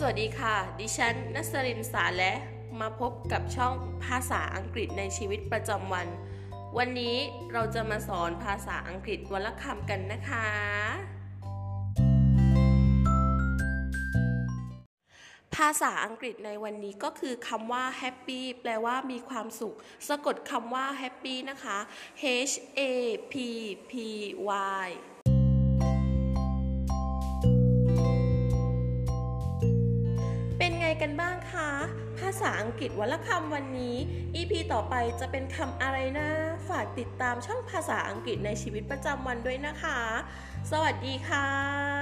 สวัสดีค่ะ ดิฉันนัสรินสาและมาพบกับช่องภาษาอังกฤษในชีวิตประจำวัน วันนี้เราจะมาสอนภาษาอังกฤษวันละคำกันนะคะ ภาษาอังกฤษในวันนี้ก็คือคำว่า happy แปลว่ามีความสุข สะกดคำว่า happy นะคะ H A P P Y กันบ้างคะ ภาษาอังกฤษวันละคำวันนี้ EP ต่อไปจะเป็นคำอะไรนะ ฝากติดตามช่องภาษาอังกฤษในชีวิตประจำวันด้วยนะคะ สวัสดีค่ะ